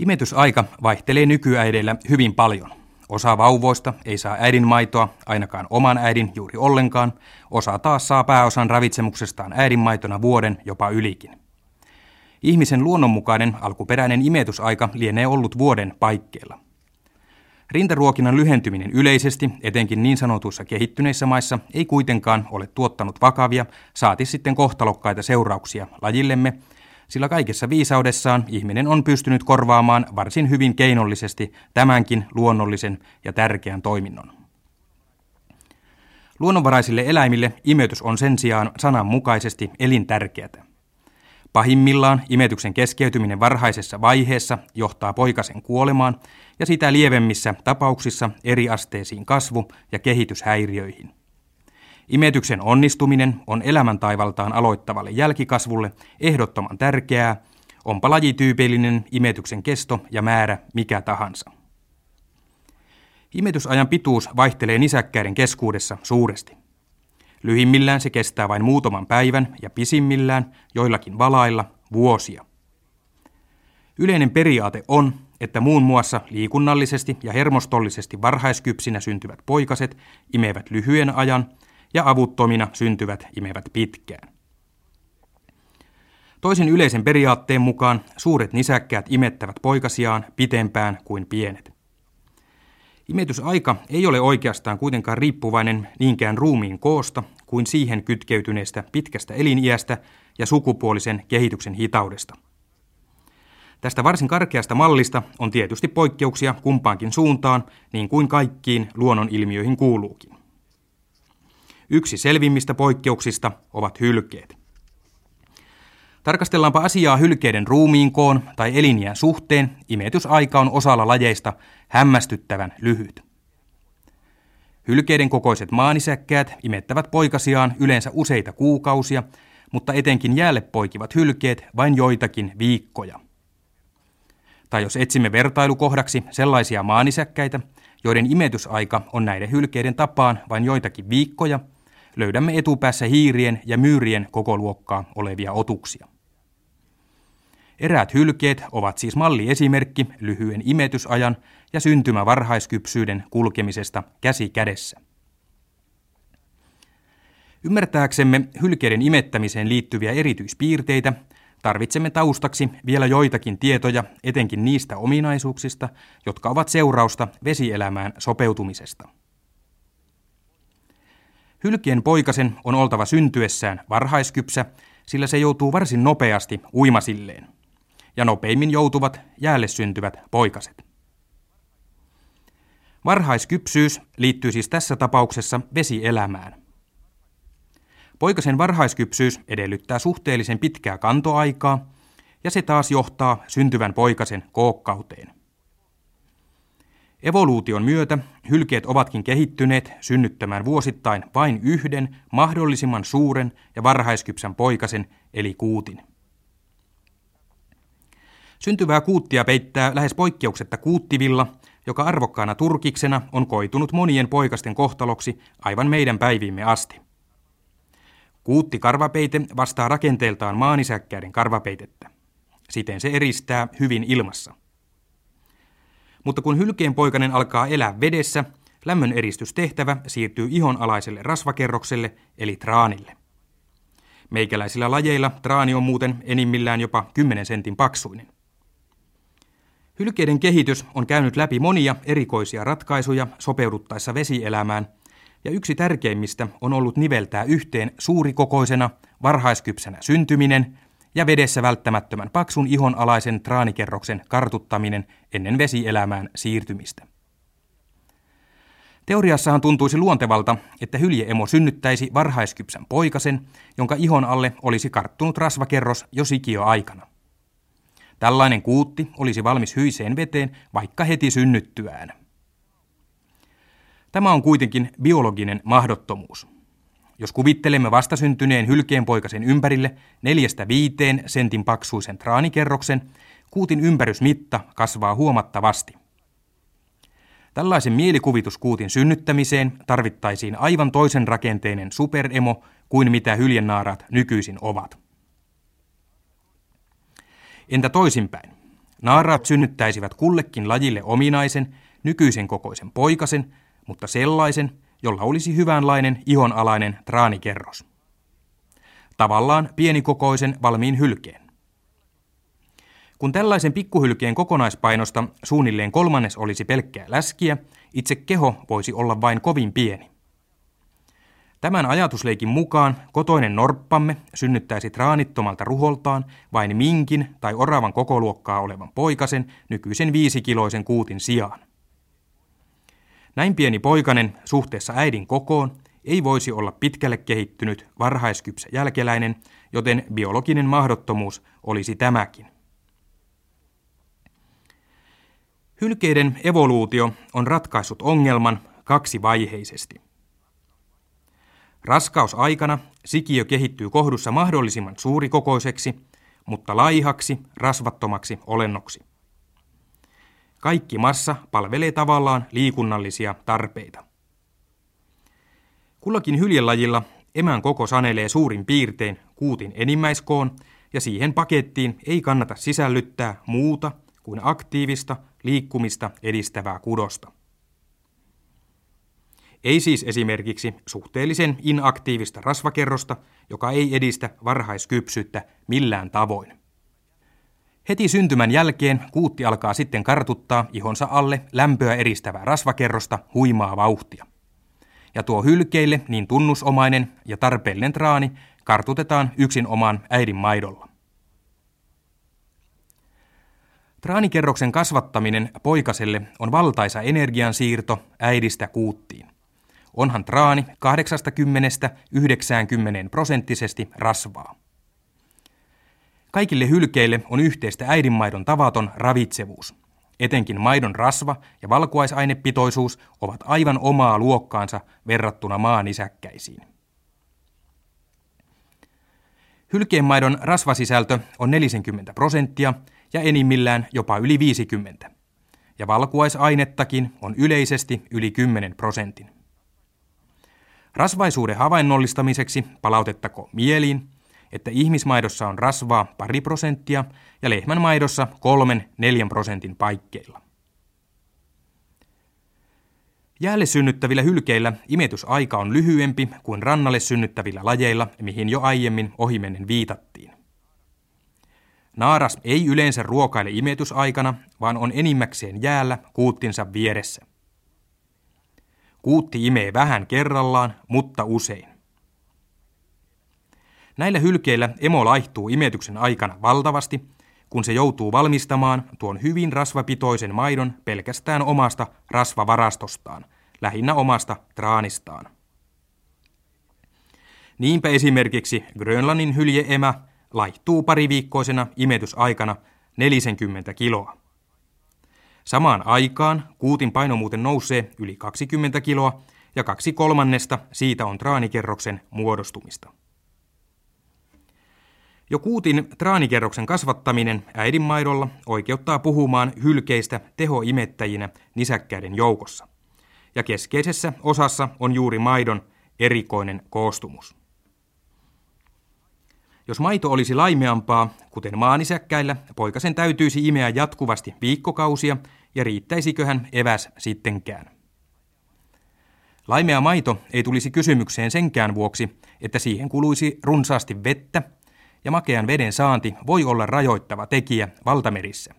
Imetysaika vaihtelee nykyäideillä hyvin paljon. Osa vauvoista ei saa äidin maitoa, ainakaan oman äidin juuri ollenkaan. Osa taas saa pääosan ravitsemuksestaan äidinmaitona vuoden, jopa ylikin. Ihmisen luonnonmukainen alkuperäinen imetysaika lienee ollut vuoden paikkeilla. Rintaruokinnan lyhentyminen yleisesti, etenkin niin sanotuissa kehittyneissä maissa, ei kuitenkaan ole tuottanut vakavia, saati sitten kohtalokkaita seurauksia lajillemme, sillä kaikessa viisaudessaan ihminen on pystynyt korvaamaan varsin hyvin keinollisesti tämänkin luonnollisen ja tärkeän toiminnon. Luonnonvaraisille eläimille imetys on sen sijaan sananmukaisesti elintärkeätä. Pahimmillaan imetyksen keskeytyminen varhaisessa vaiheessa johtaa poikasen kuolemaan ja sitä lievemmissä tapauksissa eriasteisiin kasvu- ja kehityshäiriöihin. Imetyksen onnistuminen on elämäntaivaltaan aloittavalle jälkikasvulle ehdottoman tärkeää, onpa lajityypillinen imetyksen kesto ja määrä mikä tahansa. Imetysajan pituus vaihtelee nisäkkäiden keskuudessa suuresti. Lyhimmillään se kestää vain muutaman päivän ja pisimmillään, joillakin valailla, vuosia. Yleinen periaate on, että muun muassa liikunnallisesti ja hermostollisesti varhaiskypsinä syntyvät poikaset imevät lyhyen ajan ja avuttomina syntyvät imevät pitkään. Toisen yleisen periaatteen mukaan suuret nisäkkäät imettävät poikasiaan pitempään kuin pienet. Imetysaika ei ole oikeastaan kuitenkaan riippuvainen niinkään ruumiin koosta kuin siihen kytkeytyneestä pitkästä eliniästä ja sukupuolisen kehityksen hitaudesta. Tästä varsin karkeasta mallista on tietysti poikkeuksia kumpaankin suuntaan, niin kuin kaikkiin luonnonilmiöihin kuuluukin. Yksi selvimmistä poikkeuksista ovat hylkeet. Tarkastellaanpa asiaa hylkeiden ruumiinkoon tai eliniän suhteen, imetysaika on osalla lajeista hämmästyttävän lyhyt. Hylkeiden kokoiset maanisäkkäät imettävät poikasiaan yleensä useita kuukausia, mutta etenkin jäälle poikivat hylkeet vain joitakin viikkoja. Tai jos etsimme vertailukohdaksi sellaisia maanisäkkäitä, joiden imetysaika on näiden hylkeiden tapaan vain joitakin viikkoja, löydämme etupäässä hiirien ja myyrien kokoluokkaa olevia otuksia. Eräät hylkeet ovat siis malliesimerkki lyhyen imetysajan ja syntymä varhaiskypsyyden kulkemisesta käsi kädessä. Ymmärtääksemme hylkeiden imettämiseen liittyviä erityispiirteitä, tarvitsemme taustaksi vielä joitakin tietoja etenkin niistä ominaisuuksista, jotka ovat seurausta vesielämään sopeutumisesta. Hylkien poikasen on oltava syntyessään varhaiskypsä, sillä se joutuu varsin nopeasti uimasilleen. Ja nopeimmin joutuvat jäälle syntyvät poikaset. Varhaiskypsyys liittyy siis tässä tapauksessa vesielämään. Poikasen varhaiskypsyys edellyttää suhteellisen pitkää kantoaikaa, ja se taas johtaa syntyvän poikasen kookkauteen. Evoluution myötä hylkeet ovatkin kehittyneet synnyttämään vuosittain vain yhden mahdollisimman suuren ja varhaiskypsän poikasen, eli kuutin. Syntyvää kuuttia peittää lähes poikkeuksetta kuuttivilla, joka arvokkaana turkiksena on koitunut monien poikasten kohtaloksi aivan meidän päiviimme asti. Kuutti-karvapeite vastaa rakenteeltaan maanisäkkäiden karvapeitettä. Siten se eristää hyvin ilmassa. Mutta kun hylkeenpoikainen alkaa elää vedessä, lämmön eristystehtävä siirtyy ihonalaiselle rasvakerrokselle eli traanille. Meikäläisillä lajeilla traani on muuten enimmillään jopa 10 sentin paksuinen. Hylkeiden kehitys on käynyt läpi monia erikoisia ratkaisuja sopeuduttaessa vesielämään, ja yksi tärkeimmistä on ollut niveltää yhteen suurikokoisena, varhaiskypsänä syntyminen ja vedessä välttämättömän paksun ihonalaisen traanikerroksen kartuttaminen ennen vesielämään siirtymistä. Teoriassahan tuntuisi luontevalta, että hyljeemo synnyttäisi varhaiskypsän poikasen, jonka ihon alle olisi karttunut rasvakerros jo sikioaikana. Tällainen kuutti olisi valmis hyiseen veteen vaikka heti synnyttyään. Tämä on kuitenkin biologinen mahdottomuus. Jos kuvittelemme vastasyntyneen hylkeenpoikasen ympärille neljästä viiteen sentin paksuisen traanikerroksen, kuutin ympärysmitta kasvaa huomattavasti. Tällaisen mielikuvituskuutin synnyttämiseen tarvittaisiin aivan toisen rakenteinen superemo kuin mitä hyljennaaraat nykyisin ovat. Entä toisinpäin? Naaraat synnyttäisivät kullekin lajille ominaisen, nykyisen kokoisen poikasen, mutta sellaisen, jolla olisi hyvänlainen ihonalainen traanikerros. Tavallaan pienikokoisen valmiin hylkeen. Kun tällaisen pikkuhylkeen kokonaispainosta suunnilleen kolmannes olisi pelkkää läskiä, itse keho voisi olla vain kovin pieni. Tämän ajatusleikin mukaan kotoinen norppamme synnyttäisi traanittomalta ruholtaan vain minkin tai oravan kokoluokkaa olevan poikasen nykyisen viisikiloisen kuutin sijaan. Näin pieni poikanen suhteessa äidin kokoon ei voisi olla pitkälle kehittynyt varhaiskypsä jälkeläinen, joten biologinen mahdottomuus olisi tämäkin. Hylkeiden evoluutio on ratkaissut ongelman kaksivaiheisesti. Raskausaikana sikiö kehittyy kohdussa mahdollisimman suurikokoiseksi, mutta laihaksi, rasvattomaksi olennoksi. Kaikki massa palvelee tavallaan liikunnallisia tarpeita. Kullakin hyljelajilla emän koko sanelee suurin piirtein kuutin enimmäiskoon ja siihen pakettiin ei kannata sisällyttää muuta kuin aktiivista liikkumista edistävää kudosta. Ei siis esimerkiksi suhteellisen inaktiivista rasvakerrosta, joka ei edistä varhaiskypsyyttä millään tavoin. Heti syntymän jälkeen kuutti alkaa sitten kartuttaa ihonsa alle lämpöä eristävää rasvakerrosta huimaa vauhtia. Ja tuo hylkeille niin tunnusomainen ja tarpeellinen traani kartutetaan yksin omaan äidin maidolla. Traanikerroksen kasvattaminen poikaselle on valtaisa energiansiirto äidistä kuuttiin. Onhan traani 80-90 prosenttisesti rasvaa. Kaikille hylkeille on yhteistä äidinmaidon tavaton ravitsevuus. Etenkin maidon rasva ja valkuaisainepitoisuus ovat aivan omaa luokkaansa verrattuna maan isäkkäisiin. Hylkeenmaidon rasvasisältö on 40 prosenttia ja enimmillään jopa yli 50. Ja valkuaisainettakin on yleisesti yli 10 prosentin. Rasvaisuuden havainnollistamiseksi palautettako mieliin, että ihmismaidossa on rasvaa pari prosenttia ja lehmän maidossa kolmen neljän prosentin paikkeilla. Jäälle synnyttävillä hylkeillä imetysaika on lyhyempi kuin rannalle synnyttävillä lajeilla, mihin jo aiemmin ohimennen viitattiin. Naaras ei yleensä ruokaile imetysaikana, vaan on enimmäkseen jäällä kuuttinsa vieressä. Kuutti imee vähän kerrallaan, mutta usein. Näillä hylkeillä emo laihtuu imetyksen aikana valtavasti, kun se joutuu valmistamaan tuon hyvin rasvapitoisen maidon pelkästään omasta rasvavarastostaan, lähinnä omasta traanistaan. Niinpä esimerkiksi Grönlannin hyljeemä laihtuu pariviikkoisena imetysaikana 40 kiloa. Samaan aikaan kuutin paino muuten nousee yli 20 kiloa ja kaksi kolmannesta siitä on traanikerroksen muodostumista. Jo kuutin traanikerroksen kasvattaminen äidinmaidolla oikeuttaa puhumaan hylkeistä tehoimettäjinä nisäkkäiden joukossa. Ja keskeisessä osassa on juuri maidon erikoinen koostumus. Jos maito olisi laimeampaa, kuten maanisäkkäillä, poikasen täytyisi imeä jatkuvasti viikkokausia ja riittäisiköhän eväs sittenkään. Laimea maito ei tulisi kysymykseen senkään vuoksi, että siihen kuluisi runsaasti vettä ja makean veden saanti voi olla rajoittava tekijä valtamerissä.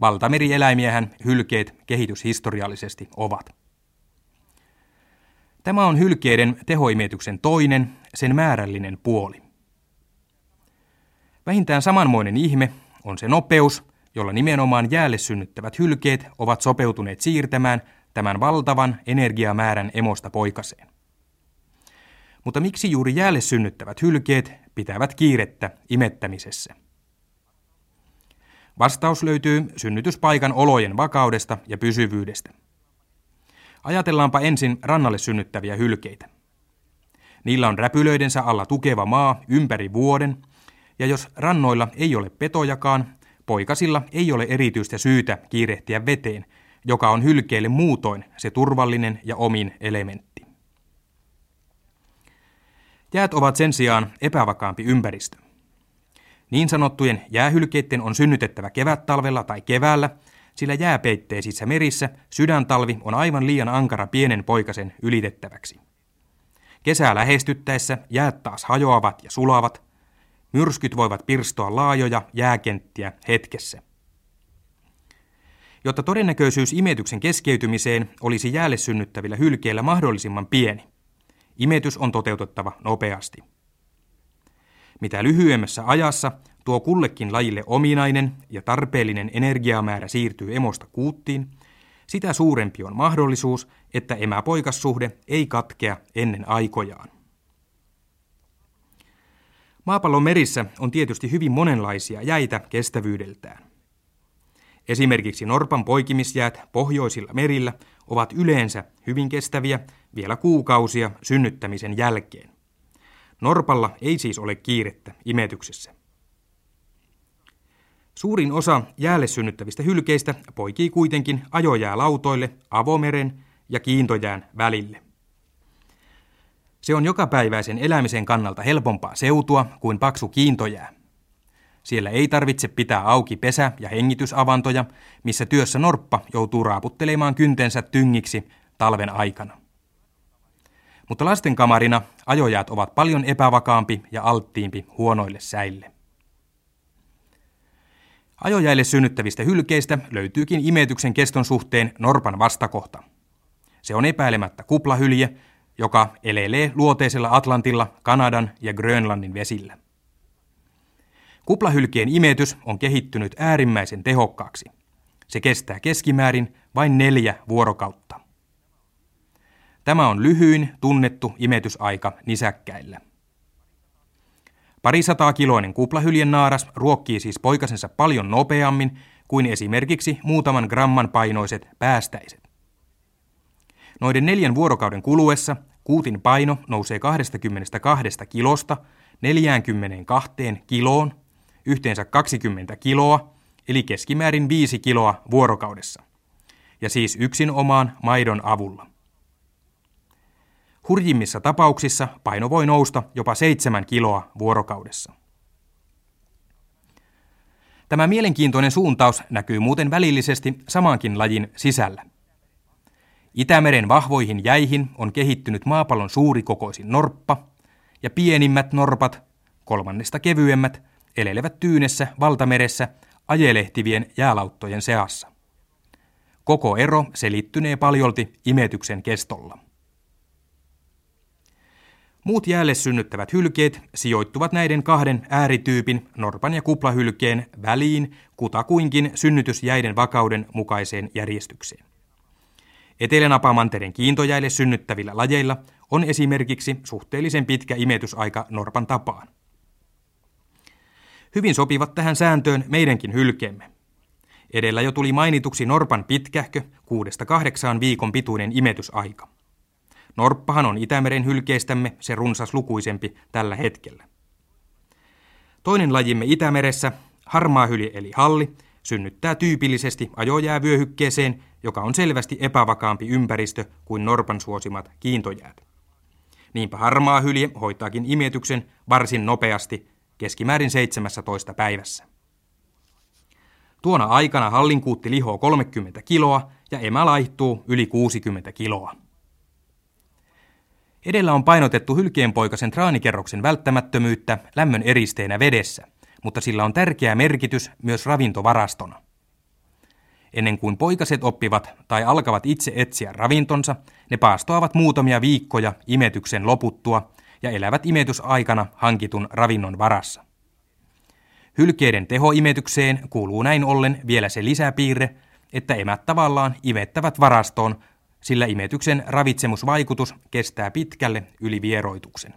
Valtamerieläimiähän hylkeet kehityshistoriallisesti ovat. Tämä on hylkeiden tehoimetyksen toinen, sen määrällinen puoli. Vähintään samanmoinen ihme on se nopeus, jolla nimenomaan jäälle synnyttävät hylkeet ovat sopeutuneet siirtämään tämän valtavan energiamäärän emosta poikaseen. Mutta miksi juuri jäälle synnyttävät hylkeet pitävät kiirettä imettämisessä? Vastaus löytyy synnytyspaikan olojen vakaudesta ja pysyvyydestä. Ajatellaanpa ensin rannalle synnyttäviä hylkeitä. Niillä on räpylöidensä alla tukeva maa ympäri vuoden, ja jos rannoilla ei ole petojakaan, poikasilla ei ole erityistä syytä kiirehtiä veteen, joka on hylkeille muutoin se turvallinen ja omin elementti. Jäät ovat sen sijaan epävakaampi ympäristö. Niin sanottujen jäähylkeiden on synnytettävä kevät-talvella tai keväällä, sillä jääpeitteisissä merissä sydäntalvi on aivan liian ankara pienen poikasen ylitettäväksi. Kesää lähestyttäessä jäät taas hajoavat ja sulavat. Myrskyt voivat pirstoa laajoja jääkenttiä hetkessä. Jotta todennäköisyys imetyksen keskeytymiseen olisi jäälle synnyttävillä hylkeillä mahdollisimman pieni, imetys on toteutettava nopeasti. Mitä lyhyemmässä ajassa tuo kullekin lajille ominainen ja tarpeellinen energiamäärä siirtyy emosta kuuttiin, sitä suurempi on mahdollisuus, että emäpoikassuhde ei katkea ennen aikojaan. Maapallon merissä on tietysti hyvin monenlaisia jäitä kestävyydeltään. Esimerkiksi Norpan poikimisjäät pohjoisilla merillä ovat yleensä hyvin kestäviä vielä kuukausia synnyttämisen jälkeen. Norpalla ei siis ole kiirettä imetyksessä. Suurin osa jäälle synnyttävistä hylkeistä poikii kuitenkin ajojäälautoille, avomeren ja kiintojään välille. Se on jokapäiväisen elämisen kannalta helpompaa seutua kuin paksu kiintojää. Siellä ei tarvitse pitää auki pesä- ja hengitysavantoja, missä työssä norppa joutuu raaputtelemaan kyntensä tyngiksi talven aikana. Mutta lastenkamarina ajojäät ovat paljon epävakaampi ja alttiimpi huonoille säille. Ajojäille synnyttävistä hylkeistä löytyykin imetyksen keston suhteen Norpan vastakohta. Se on epäilemättä kuplahylje, joka elelee luoteisella Atlantilla, Kanadan ja Grönlannin vesillä. Kuplahylkien imetys on kehittynyt äärimmäisen tehokkaaksi. Se kestää keskimäärin vain neljä vuorokautta. Tämä on lyhyin tunnettu imetysaika nisäkkäillä. Parisataa kiloinen kuplahyljen naaras ruokkii siis poikasensa paljon nopeammin kuin esimerkiksi muutaman gramman painoiset päästäiset. Noiden neljän vuorokauden kuluessa kuutin paino nousee 22 kilosta 42 kiloon, yhteensä 20 kiloa, eli keskimäärin 5 kiloa vuorokaudessa. Ja siis yksin omaan maidon avulla. Hurjimmissa tapauksissa paino voi nousta jopa 7 kiloa vuorokaudessa. Tämä mielenkiintoinen suuntaus näkyy muuten välillisesti samankin lajin sisällä. Itämeren vahvoihin jäihin on kehittynyt maapallon suurikokoisin norppa, ja pienimmät norpat, kolmannesta kevyemmät, elelevät tyynessä valtameressä ajelehtivien jäälauttojen seassa. Koko ero selittynee paljolti imetyksen kestolla. Muut jäälle synnyttävät hylkeet sijoittuvat näiden kahden äärityypin, norpan ja kuplahylkeen, väliin kutakuinkin synnytysjäiden vakauden mukaiseen järjestykseen. Etelänapamantereen kiintojäille synnyttävillä lajeilla on esimerkiksi suhteellisen pitkä imetysaika norpan tapaan. Hyvin sopivat tähän sääntöön meidänkin hylkeemme. Edellä jo tuli mainituksi norpan pitkähkö, 6-8 viikon pituinen imetysaika. Norppahan on Itämeren hylkeistämme se runsas lukuisempi tällä hetkellä. Toinen lajimme Itämeressä, harmaahylje eli halli, synnyttää tyypillisesti ajojäävyöhykkeeseen, joka on selvästi epävakaampi ympäristö kuin norpan suosimat kiintojäät. Niinpä harmaa hylje hoitaakin imetyksen varsin nopeasti, keskimäärin 17 päivässä. Tuona aikana hallinkuutti lihoo 30 kiloa ja emä laihtuu yli 60 kiloa. Edellä on painotettu hylkeenpoikasen traanikerroksen välttämättömyyttä lämmön eristeenä vedessä, mutta sillä on tärkeä merkitys myös ravintovarastona. Ennen kuin poikaset oppivat tai alkavat itse etsiä ravintonsa, ne paastoavat muutamia viikkoja imetyksen loputtua ja elävät imetysaikana hankitun ravinnon varassa. Hylkeiden tehoimetykseen kuuluu näin ollen vielä se lisäpiirre, että emät tavallaan imettävät varastoon sillä imetyksen ravitsemusvaikutus kestää pitkälle yli vieroituksen.